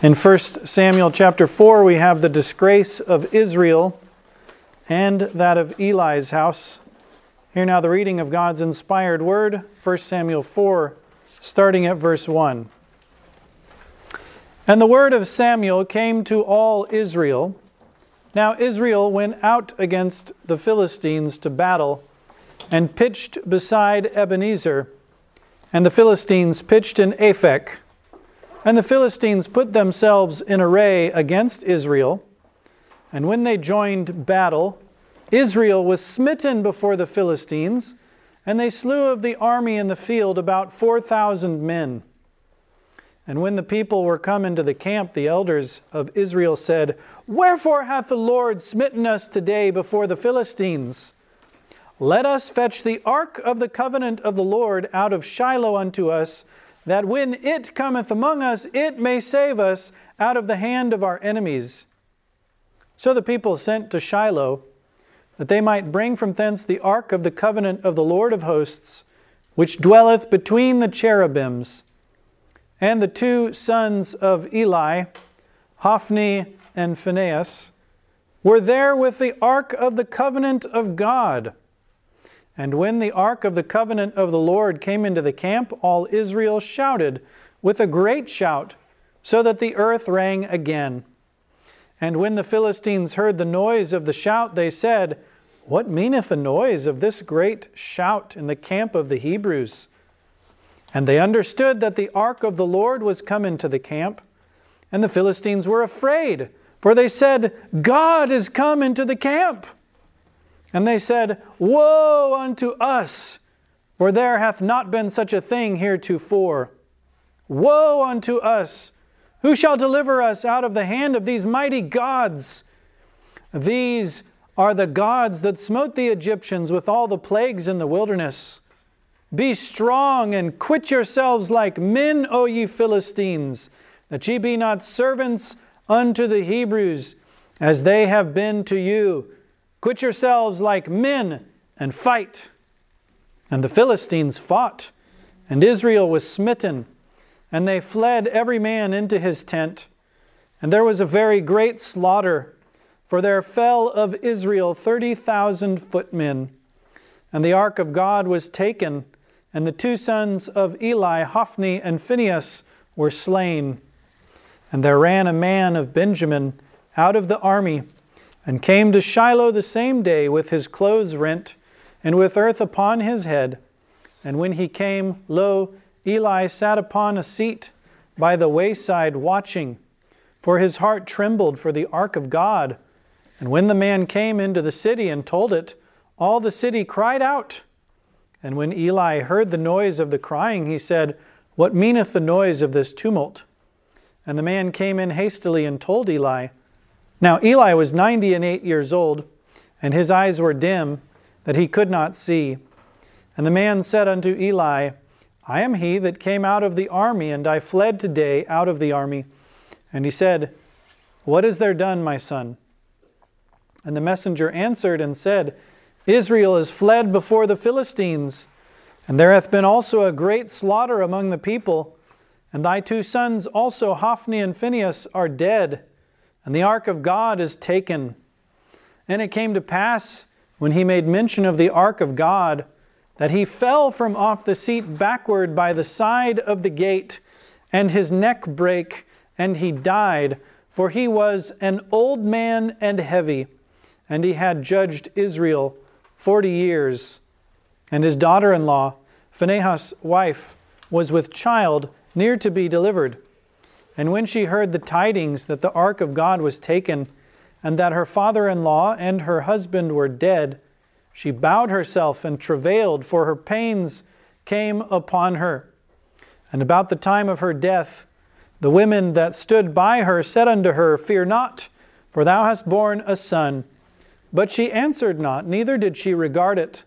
In 1 Samuel chapter 4, we have the disgrace of Israel and that of Eli's house. Hear now the reading of God's inspired word, 1 Samuel 4, starting at verse 1. And the word of Samuel came to all Israel. Now Israel went out against the Philistines to battle and pitched beside Ebenezer, and the Philistines pitched in Aphek. And the Philistines put themselves in array against Israel. And when they joined battle, Israel was smitten before the Philistines, and they slew of the army in the field about 4,000 men. And when the people were come into the camp, the elders of Israel said, Wherefore hath the Lord smitten us today before the Philistines? Let us fetch the ark of the covenant of the Lord out of Shiloh unto us, that when it cometh among us, it may save us out of the hand of our enemies. So the people sent to Shiloh, that they might bring from thence the ark of the covenant of the Lord of hosts, which dwelleth between the cherubims. And the two sons of Eli, Hophni and Phinehas, were there with the ark of the covenant of God. And when the ark of the covenant of the Lord came into the camp, all Israel shouted with a great shout, so that the earth rang again. And when the Philistines heard the noise of the shout, they said, What meaneth the noise of this great shout in the camp of the Hebrews? And they understood that the ark of the Lord was come into the camp. And the Philistines were afraid, for they said, God is come into the camp. And they said, Woe unto us, for there hath not been such a thing heretofore. Woe unto us! Who shall deliver us out of the hand of these mighty gods? These are the gods that smote the Egyptians with all the plagues in the wilderness. Be strong and quit yourselves like men, O ye Philistines, that ye be not servants unto the Hebrews, as they have been to you. Quit yourselves like men and fight. And the Philistines fought, and Israel was smitten, and they fled every man into his tent. And there was a very great slaughter, for there fell of Israel thirty thousand footmen. And the ark of God was taken, and the two sons of Eli, Hophni and Phinehas, were slain. And there ran a man of Benjamin out of the army and came to Shiloh the same day with his clothes rent and with earth upon his head. And when he came, lo, Eli sat upon a seat by the wayside watching, for his heart trembled for the ark of God. And when the man came into the city and told it, all the city cried out. And when Eli heard the noise of the crying, he said, What meaneth the noise of this tumult? And the man came in hastily and told Eli. Now Eli was ninety and eight years old, and his eyes were dim, that he could not see. And the man said unto Eli, I am he that came out of the army, and I fled today out of the army. And he said, What is there done, my son? And the messenger answered and said, Israel is fled before the Philistines, and there hath been also a great slaughter among the people, and thy two sons also, Hophni and Phinehas, are dead and the ark of God is taken. And it came to pass, when he made mention of the ark of God, that he fell from off the seat backward by the side of the gate, and his neck brake, and he died, for he was an old man and heavy, and he had judged Israel forty years. And his daughter in law, Phinehas' wife, was with child near to be delivered. And when she heard the tidings that the ark of God was taken, and that her father in law and her husband were dead, she bowed herself and travailed, for her pains came upon her. And about the time of her death, the women that stood by her said unto her, Fear not, for thou hast borne a son. But she answered not, neither did she regard it.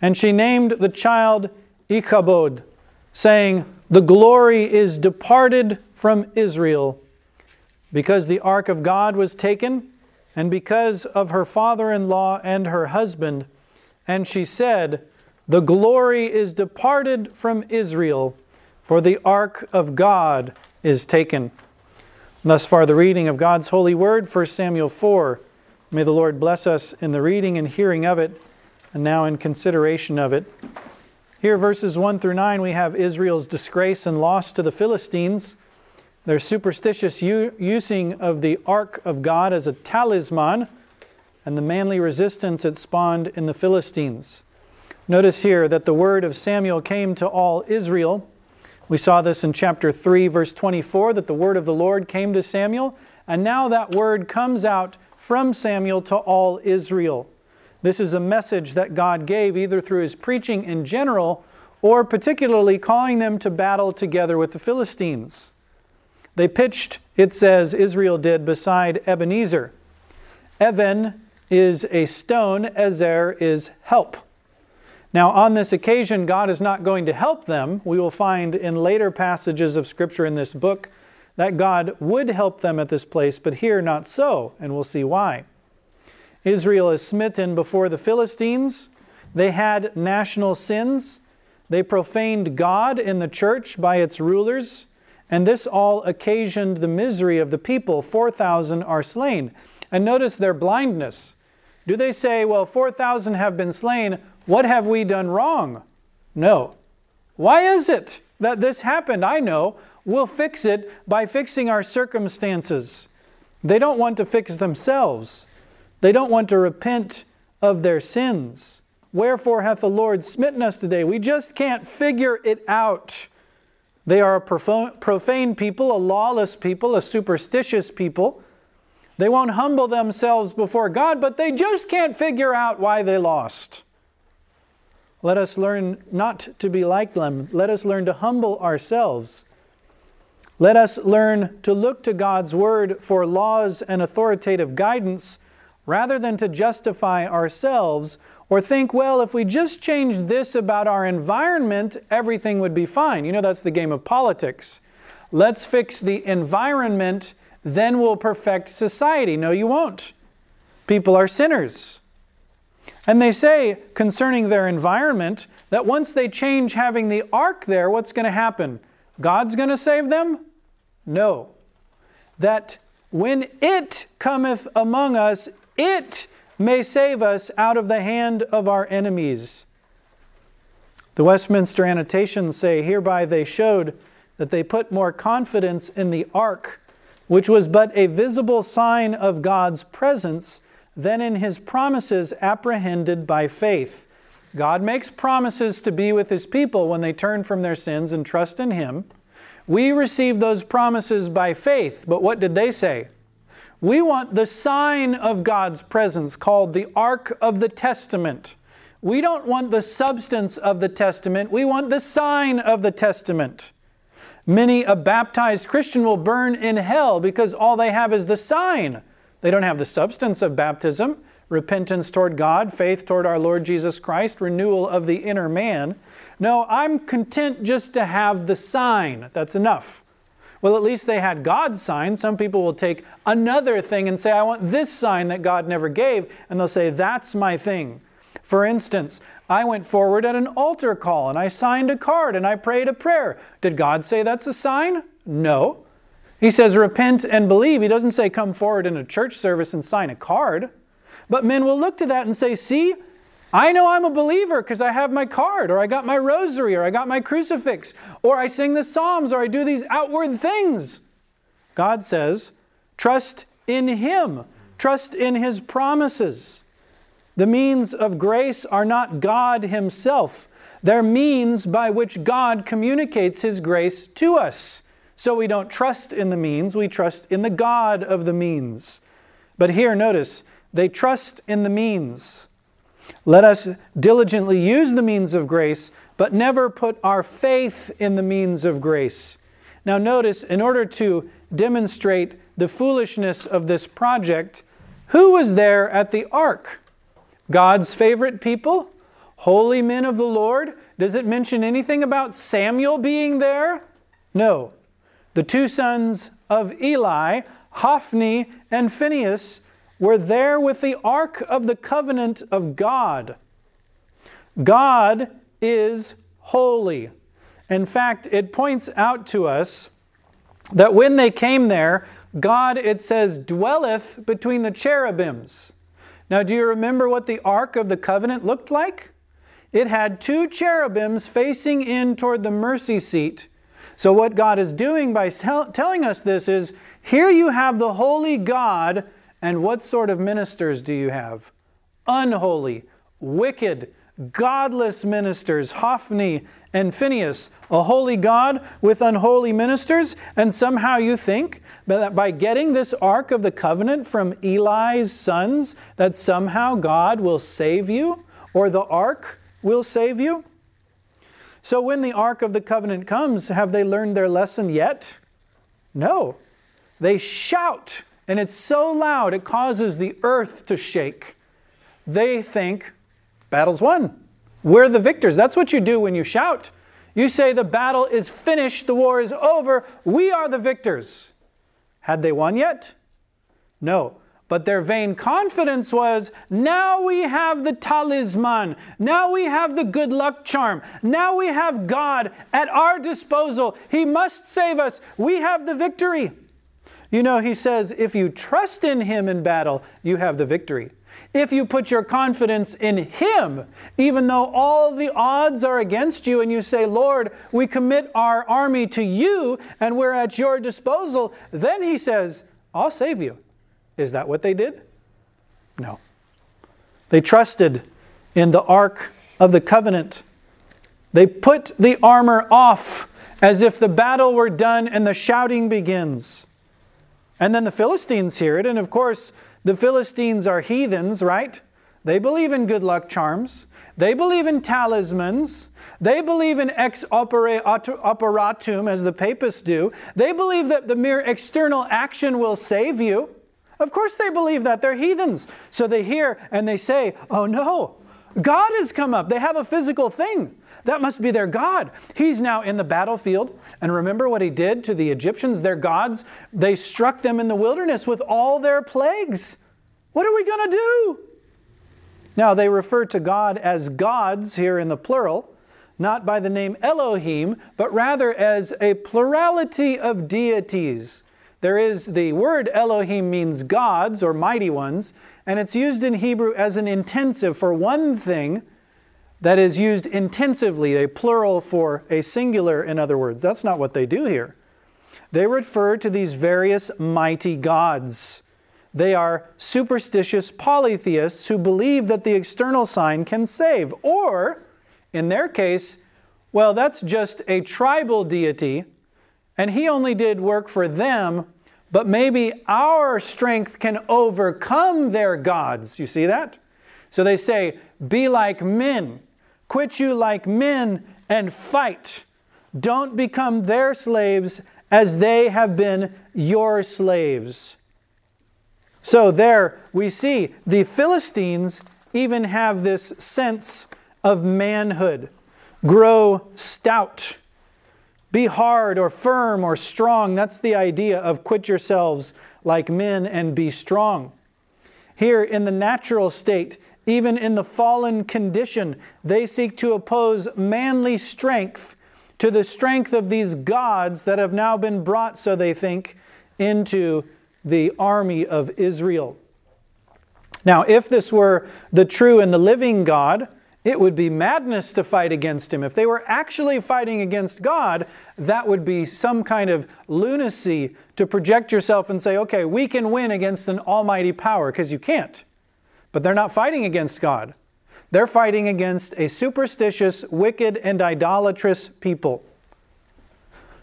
And she named the child Ichabod, saying, The glory is departed from Israel. Because the ark of God was taken, and because of her father in law and her husband. And she said, The glory is departed from Israel, for the ark of God is taken. Thus far, the reading of God's holy word, 1 Samuel 4. May the Lord bless us in the reading and hearing of it, and now in consideration of it. Here, verses 1 through 9, we have Israel's disgrace and loss to the Philistines, their superstitious using of the ark of God as a talisman, and the manly resistance it spawned in the Philistines. Notice here that the word of Samuel came to all Israel we saw this in chapter 3, verse 24, that the word of the Lord came to Samuel, and now that word comes out from Samuel to all Israel. This is a message that God gave either through his preaching in general or particularly calling them to battle together with the Philistines. They pitched, it says, Israel did, beside Ebenezer. Eben is a stone, Ezer is help. Now, on this occasion, God is not going to help them. We will find in later passages of Scripture in this book that God would help them at this place, but here not so, and we'll see why. Israel is smitten before the Philistines. They had national sins. They profaned God in the church by its rulers, and this all occasioned the misery of the people. 4,000 are slain. And notice their blindness. Do they say, well, 4,000 have been slain? What have we done wrong? No. Why is it that this happened? I know. We'll fix it by fixing our circumstances. They don't want to fix themselves, they don't want to repent of their sins. Wherefore hath the Lord smitten us today? We just can't figure it out. They are a profane people, a lawless people, a superstitious people. They won't humble themselves before God, but they just can't figure out why they lost. Let us learn not to be like them. Let us learn to humble ourselves. Let us learn to look to God's Word for laws and authoritative guidance rather than to justify ourselves or think, well, if we just change this about our environment, everything would be fine. You know, that's the game of politics. Let's fix the environment, then we'll perfect society. No, you won't. People are sinners. And they say concerning their environment that once they change having the ark there, what's going to happen? God's going to save them? No. That when it cometh among us, it may save us out of the hand of our enemies. The Westminster annotations say, Hereby they showed that they put more confidence in the ark, which was but a visible sign of God's presence than in his promises apprehended by faith. God makes promises to be with his people when they turn from their sins and trust in him. We receive those promises by faith, but what did they say? We want the sign of God's presence called the Ark of the Testament. We don't want the substance of the Testament, we want the sign of the Testament. Many a baptized Christian will burn in hell because all they have is the sign they don't have the substance of baptism, repentance toward God, faith toward our Lord Jesus Christ, renewal of the inner man. No, I'm content just to have the sign. That's enough. Well, at least they had God's sign. Some people will take another thing and say, I want this sign that God never gave, and they'll say, That's my thing. For instance, I went forward at an altar call and I signed a card and I prayed a prayer. Did God say that's a sign? No. He says, repent and believe. He doesn't say, come forward in a church service and sign a card. But men will look to that and say, see, I know I'm a believer because I have my card, or I got my rosary, or I got my crucifix, or I sing the Psalms, or I do these outward things. God says, trust in Him, trust in His promises. The means of grace are not God Himself, they're means by which God communicates His grace to us. So we don't trust in the means, we trust in the God of the means. But here, notice, they trust in the means. Let us diligently use the means of grace, but never put our faith in the means of grace. Now, notice, in order to demonstrate the foolishness of this project, who was there at the ark? God's favorite people? Holy men of the Lord? Does it mention anything about Samuel being there? No. The two sons of Eli, Hophni and Phinehas, were there with the ark of the covenant of God. God is holy. In fact, it points out to us that when they came there, God, it says, dwelleth between the cherubims. Now, do you remember what the Ark of the Covenant looked like? It had two cherubims facing in toward the mercy seat. So, what God is doing by tell, telling us this is here you have the holy God, and what sort of ministers do you have? Unholy, wicked, godless ministers, Hophni and Phinehas, a holy God with unholy ministers, and somehow you think that by getting this Ark of the Covenant from Eli's sons, that somehow God will save you, or the Ark will save you? So when the Ark of the Covenant comes, have they learned their lesson yet? No. They shout, and it's so loud it causes the earth to shake. They think, Battle's won. We're the victors. That's what you do when you shout. You say the battle is finished, the war is over, we are the victors. Had they won yet? No. But their vain confidence was now we have the talisman. Now we have the good luck charm. Now we have God at our disposal. He must save us. We have the victory. You know, he says, if you trust in him in battle, you have the victory if you put your confidence in Him, even though all the odds are against you, and you say, Lord, we commit our army to you and we're at your disposal, then He says, I'll save you. Is that what they did? No. They trusted in the Ark of the Covenant. They put the armor off as if the battle were done and the shouting begins. And then the Philistines hear it, and of course, the Philistines are heathens, right? They believe in good luck charms. They believe in talismans. They believe in ex operatum, as the papists do. They believe that the mere external action will save you. Of course, they believe that. They're heathens. So they hear and they say, Oh no, God has come up. They have a physical thing. That must be their God. He's now in the battlefield. And remember what he did to the Egyptians, their gods? They struck them in the wilderness with all their plagues. What are we going to do? Now, they refer to God as gods here in the plural, not by the name Elohim, but rather as a plurality of deities. There is the word Elohim means gods or mighty ones, and it's used in Hebrew as an intensive for one thing that is used intensively, a plural for a singular, in other words. That's not what they do here. They refer to these various mighty gods. They are superstitious polytheists who believe that the external sign can save. Or, in their case, well, that's just a tribal deity, and he only did work for them, but maybe our strength can overcome their gods. You see that? So they say, Be like men. Quit you like men and fight. Don't become their slaves as they have been your slaves. So, there we see the Philistines even have this sense of manhood. Grow stout. Be hard or firm or strong. That's the idea of quit yourselves like men and be strong. Here in the natural state, even in the fallen condition, they seek to oppose manly strength to the strength of these gods that have now been brought, so they think, into the army of Israel. Now, if this were the true and the living God, it would be madness to fight against him. If they were actually fighting against God, that would be some kind of lunacy to project yourself and say, okay, we can win against an almighty power, because you can't. But they're not fighting against God. They're fighting against a superstitious, wicked, and idolatrous people.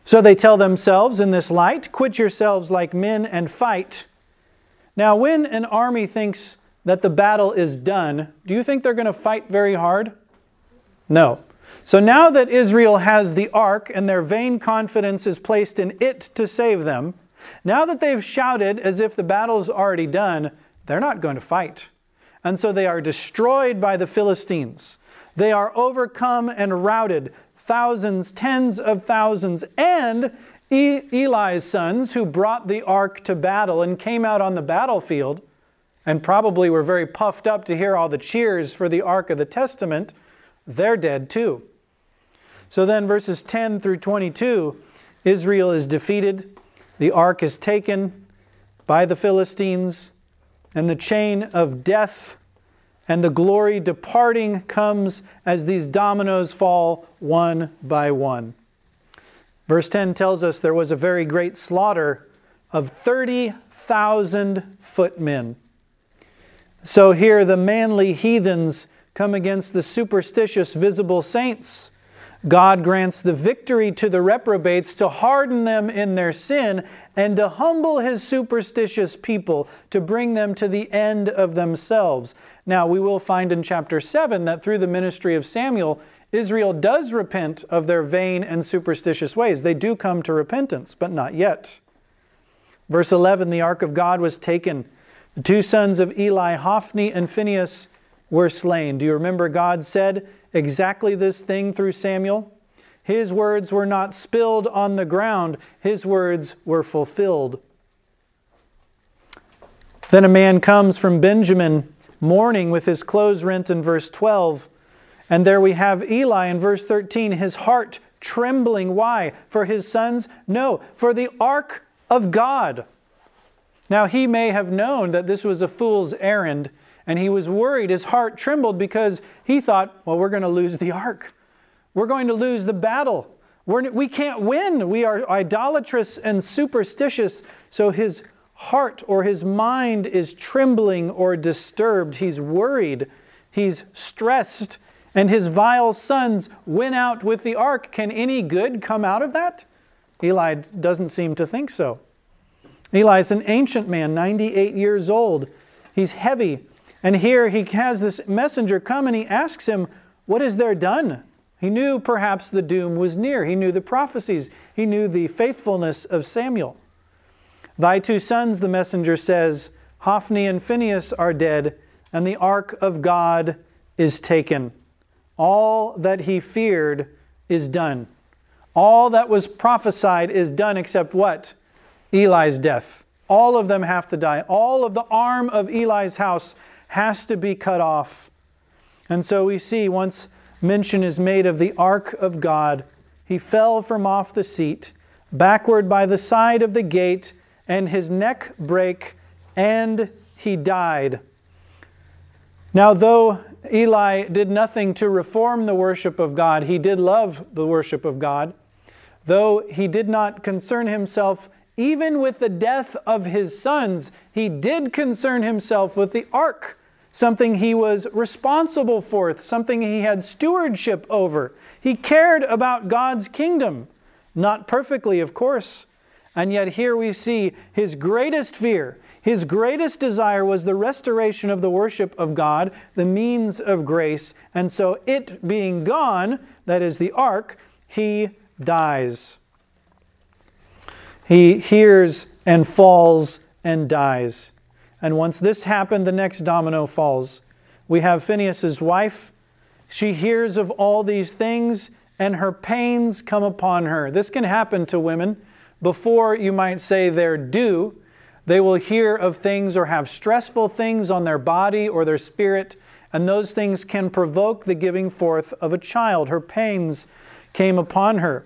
So they tell themselves in this light, quit yourselves like men and fight. Now, when an army thinks that the battle is done, do you think they're going to fight very hard? No. So now that Israel has the ark and their vain confidence is placed in it to save them, now that they've shouted as if the battle's already done, they're not going to fight. And so they are destroyed by the Philistines. They are overcome and routed, thousands, tens of thousands, and Eli's sons, who brought the ark to battle and came out on the battlefield, and probably were very puffed up to hear all the cheers for the ark of the testament, they're dead too. So then, verses 10 through 22, Israel is defeated. The ark is taken by the Philistines, and the chain of death and the glory departing comes as these dominoes fall one by one. Verse 10 tells us there was a very great slaughter of 30,000 footmen. So here the manly heathens come against the superstitious visible saints. God grants the victory to the reprobates to harden them in their sin and to humble his superstitious people to bring them to the end of themselves. Now, we will find in chapter 7 that through the ministry of Samuel, Israel does repent of their vain and superstitious ways. They do come to repentance, but not yet. Verse 11 The ark of God was taken. The two sons of Eli, Hophni and Phinehas, were slain. Do you remember God said exactly this thing through Samuel? His words were not spilled on the ground, his words were fulfilled. Then a man comes from Benjamin, mourning with his clothes rent in verse 12. And there we have Eli in verse 13, his heart trembling. Why? For his sons? No, for the ark of God. Now, he may have known that this was a fool's errand and he was worried. His heart trembled because he thought, well, we're going to lose the ark. We're going to lose the battle. We're, we can't win. We are idolatrous and superstitious. So his heart or his mind is trembling or disturbed. He's worried. He's stressed. And his vile sons went out with the ark. Can any good come out of that? Eli doesn't seem to think so. Eli is an ancient man, 98 years old. He's heavy. And here he has this messenger come and he asks him, What is there done? He knew perhaps the doom was near. He knew the prophecies. He knew the faithfulness of Samuel. Thy two sons, the messenger says, Hophni and Phinehas are dead, and the ark of God is taken. All that he feared is done. All that was prophesied is done except what? Eli's death. All of them have to die. All of the arm of Eli's house has to be cut off. And so we see once mention is made of the ark of God, he fell from off the seat, backward by the side of the gate, and his neck brake, and he died. Now, though Eli did nothing to reform the worship of God, he did love the worship of God. Though he did not concern himself even with the death of his sons, he did concern himself with the ark something he was responsible for, something he had stewardship over. He cared about God's kingdom. Not perfectly, of course. And yet, here we see his greatest fear, his greatest desire was the restoration of the worship of God, the means of grace. And so, it being gone, that is the ark, he dies. He hears and falls and dies. And once this happened, the next domino falls. We have Phinehas's wife. She hears of all these things, and her pains come upon her. This can happen to women before you might say they're due. They will hear of things or have stressful things on their body or their spirit, and those things can provoke the giving forth of a child. Her pains came upon her.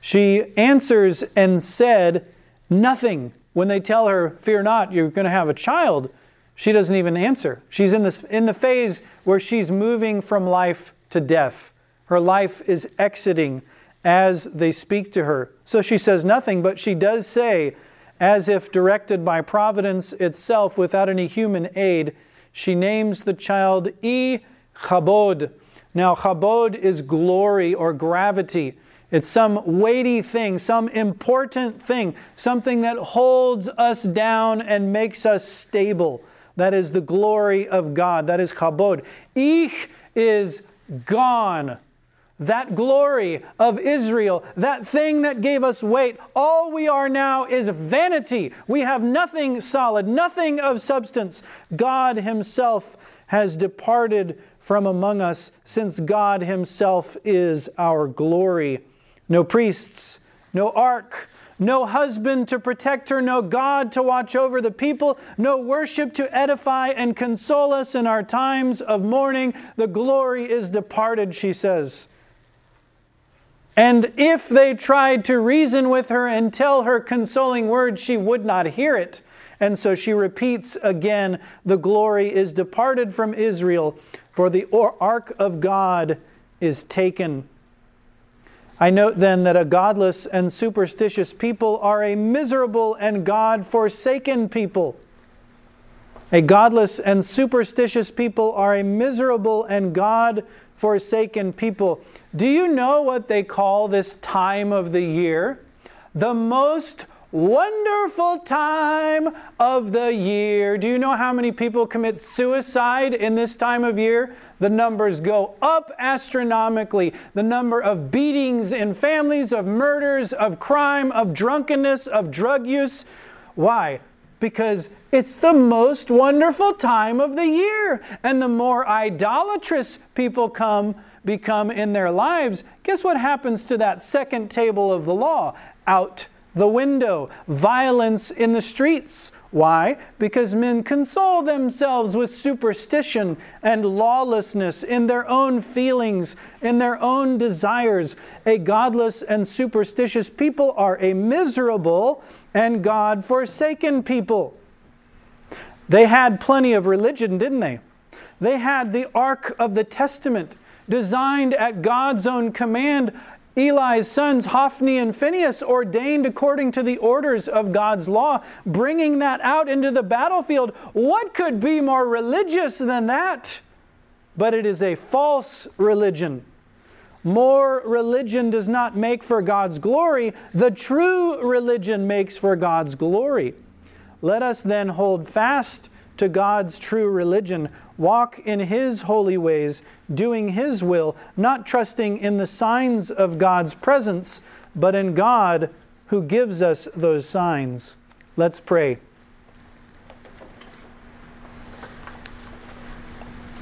She answers and said, Nothing. When they tell her, Fear not, you're going to have a child, she doesn't even answer. She's in, this, in the phase where she's moving from life to death. Her life is exiting as they speak to her. So she says nothing, but she does say, as if directed by providence itself without any human aid, she names the child E Chabod. Now, Chabod is glory or gravity. It's some weighty thing, some important thing, something that holds us down and makes us stable. That is the glory of God. That is Chabod. Ich is gone. That glory of Israel, that thing that gave us weight, all we are now is vanity. We have nothing solid, nothing of substance. God Himself has departed from among us since God Himself is our glory no priests, no ark, no husband to protect her, no God to watch over the people, no worship to edify and console us in our times of mourning. The glory is departed, she says. And if they tried to reason with her and tell her consoling words, she would not hear it. And so she repeats again the glory is departed from Israel, for the ark of God is taken. I note then that a godless and superstitious people are a miserable and God forsaken people. A godless and superstitious people are a miserable and God forsaken people. Do you know what they call this time of the year? The most wonderful time of the year. Do you know how many people commit suicide in this time of year? The numbers go up astronomically. The number of beatings in families, of murders, of crime, of drunkenness, of drug use. Why? Because it's the most wonderful time of the year. And the more idolatrous people come, become in their lives, guess what happens to that second table of the law? Out the window, violence in the streets. Why? Because men console themselves with superstition and lawlessness in their own feelings, in their own desires. A godless and superstitious people are a miserable and God forsaken people. They had plenty of religion, didn't they? They had the Ark of the Testament, designed at God's own command Eli's sons, Hophni and Phinehas, ordained according to the orders of God's law, bringing that out into the battlefield. What could be more religious than that? But it is a false religion. More religion does not make for God's glory, the true religion makes for God's glory. Let us then hold fast to God's true religion, walk in His holy ways, doing His will, not trusting in the signs of God's presence, but in God who gives us those signs. Let's pray.